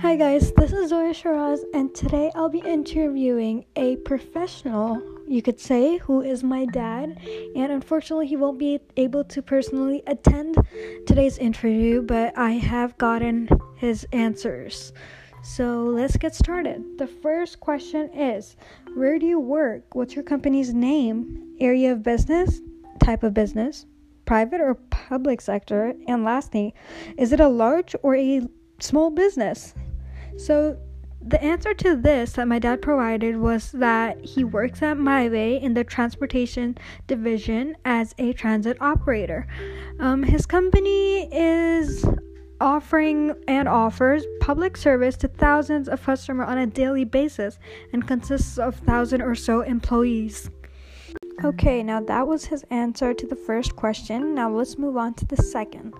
Hi guys, this is Zoya Shiraz, and today I'll be interviewing a professional, you could say, who is my dad. And unfortunately, he won't be able to personally attend today's interview, but I have gotten his answers. So let's get started. The first question is Where do you work? What's your company's name? Area of business? Type of business? Private or public sector? And lastly, is it a large or a small business? So, the answer to this that my dad provided was that he works at MiWay in the transportation division as a transit operator. Um, his company is offering and offers public service to thousands of customers on a daily basis and consists of thousand or so employees. Okay, now that was his answer to the first question. Now let's move on to the second.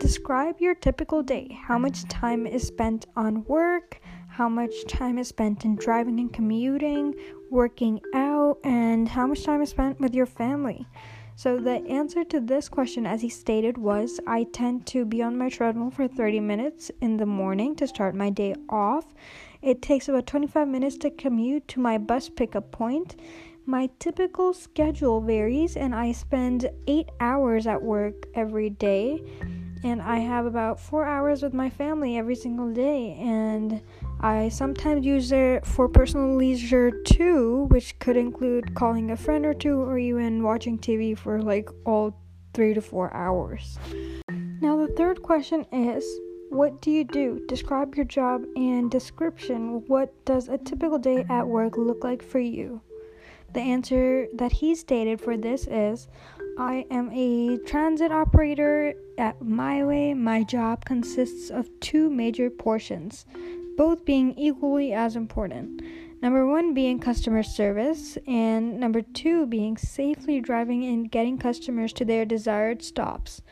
Describe your typical day. How much time is spent on work? How much time is spent in driving and commuting, working out, and how much time is spent with your family? So, the answer to this question, as he stated, was I tend to be on my treadmill for 30 minutes in the morning to start my day off. It takes about 25 minutes to commute to my bus pickup point. My typical schedule varies, and I spend eight hours at work every day. And I have about four hours with my family every single day. And I sometimes use it for personal leisure too, which could include calling a friend or two or even watching TV for like all three to four hours. Now, the third question is What do you do? Describe your job and description. What does a typical day at work look like for you? The answer that he stated for this is I am a transit operator at MiWay. My job consists of two major portions both being equally as important. Number one being customer service, and number two being safely driving and getting customers to their desired stops.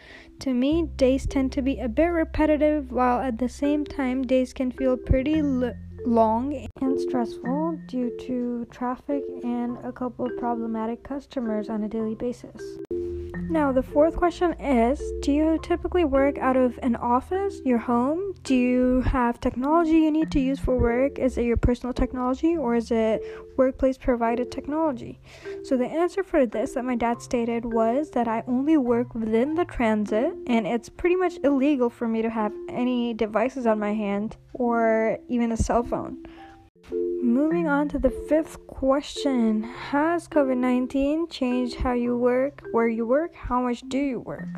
To me, days tend to be a bit repetitive, while at the same time, days can feel pretty l- long and stressful due to traffic and a couple of problematic customers on a daily basis. Now, the fourth question is Do you typically work out of an office, your home? Do you have technology you need to use for work? Is it your personal technology or is it workplace provided technology? So, the answer for this that my dad stated was that I only work within the transit and it's pretty much illegal for me to have any devices on my hand or even a cell phone. Moving on to the fifth question Has COVID 19 changed how you work, where you work, how much do you work?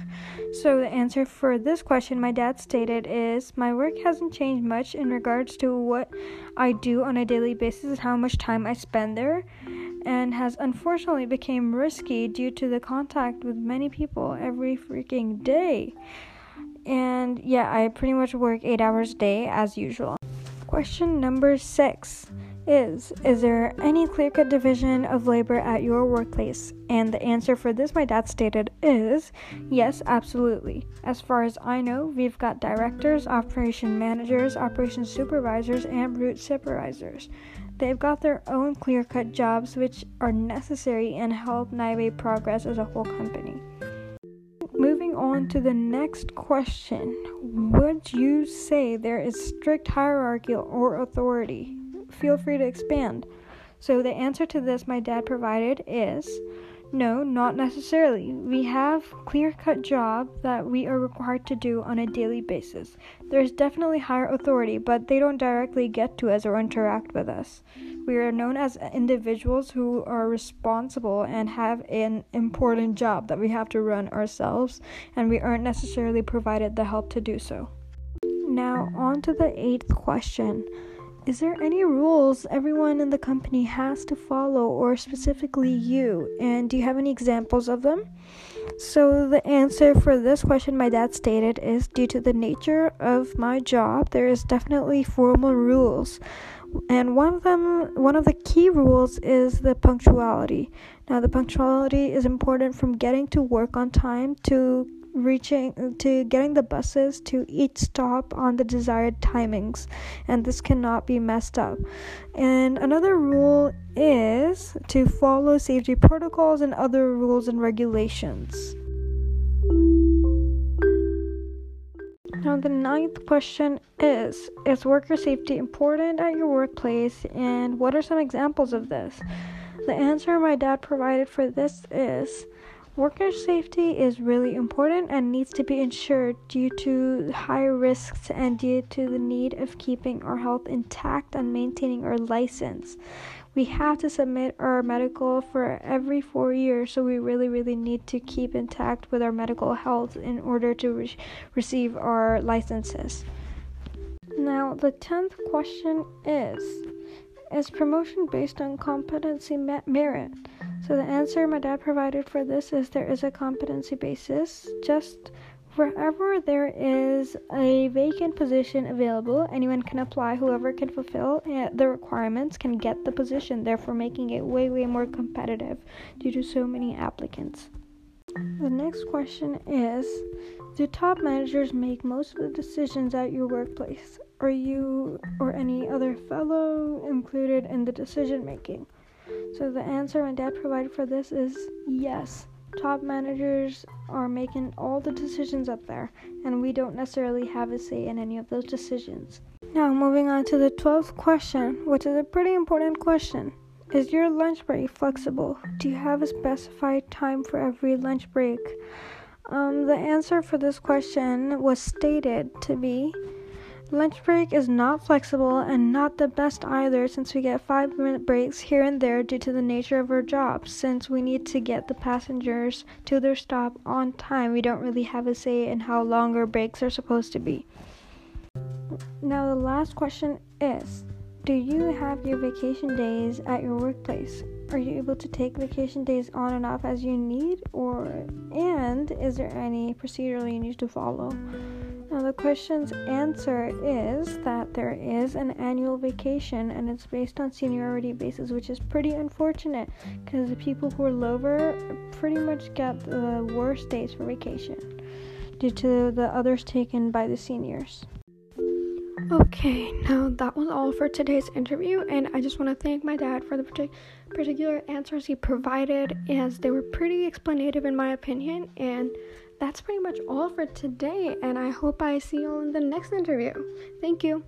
So, the answer for this question, my dad stated, is My work hasn't changed much in regards to what I do on a daily basis, how much time I spend there, and has unfortunately become risky due to the contact with many people every freaking day. And yeah, I pretty much work eight hours a day as usual. Question number six is Is there any clear cut division of labor at your workplace? And the answer for this, my dad stated, is yes, absolutely. As far as I know, we've got directors, operation managers, operation supervisors, and route supervisors. They've got their own clear cut jobs which are necessary and help MiWay progress as a whole company. To the next question Would you say there is strict hierarchy or authority? Feel free to expand. So, the answer to this my dad provided is no, not necessarily. We have clear cut jobs that we are required to do on a daily basis. There's definitely higher authority, but they don't directly get to us or interact with us. We are known as individuals who are responsible and have an important job that we have to run ourselves, and we aren't necessarily provided the help to do so. Now, on to the eighth question. Is there any rules everyone in the company has to follow, or specifically you? And do you have any examples of them? So, the answer for this question my dad stated is due to the nature of my job, there is definitely formal rules. And one of them, one of the key rules is the punctuality. Now, the punctuality is important from getting to work on time to reaching to getting the buses to each stop on the desired timings and this cannot be messed up and another rule is to follow safety protocols and other rules and regulations Now, the ninth question is Is worker safety important at your workplace, and what are some examples of this? The answer my dad provided for this is Worker safety is really important and needs to be ensured due to high risks and due to the need of keeping our health intact and maintaining our license. We have to submit our medical for every four years, so we really, really need to keep intact with our medical health in order to re- receive our licenses. Now, the tenth question is Is promotion based on competency merit? So the answer my dad provided for this is there is a competency basis. Just wherever there is a vacant position available, anyone can apply. Whoever can fulfill eh, the requirements can get the position, therefore making it way way more competitive due to so many applicants. The next question is Do top managers make most of the decisions at your workplace? Are you or any other fellow included in the decision making? So the answer my dad provided for this is yes. Top managers are making all the decisions up there, and we don't necessarily have a say in any of those decisions. Now, moving on to the 12th question, which is a pretty important question. Is your lunch break flexible? Do you have a specified time for every lunch break? Um, the answer for this question was stated to be Lunch break is not flexible and not the best either since we get 5 minute breaks here and there due to the nature of our job. Since we need to get the passengers to their stop on time, we don't really have a say in how long our breaks are supposed to be. Now, the last question is Do you have your vacation days at your workplace? Are you able to take vacation days on and off as you need or and is there any procedure you need to follow? Now, the question's answer is that there is an annual vacation and it's based on seniority basis, which is pretty unfortunate because the people who are lower pretty much get the worst days for vacation due to the others taken by the seniors. Okay, now that was all for today's interview, and I just want to thank my dad for the partic- particular answers he provided, as they were pretty explanative in my opinion, and that's pretty much all for today, and I hope I see you all in the next interview. Thank you.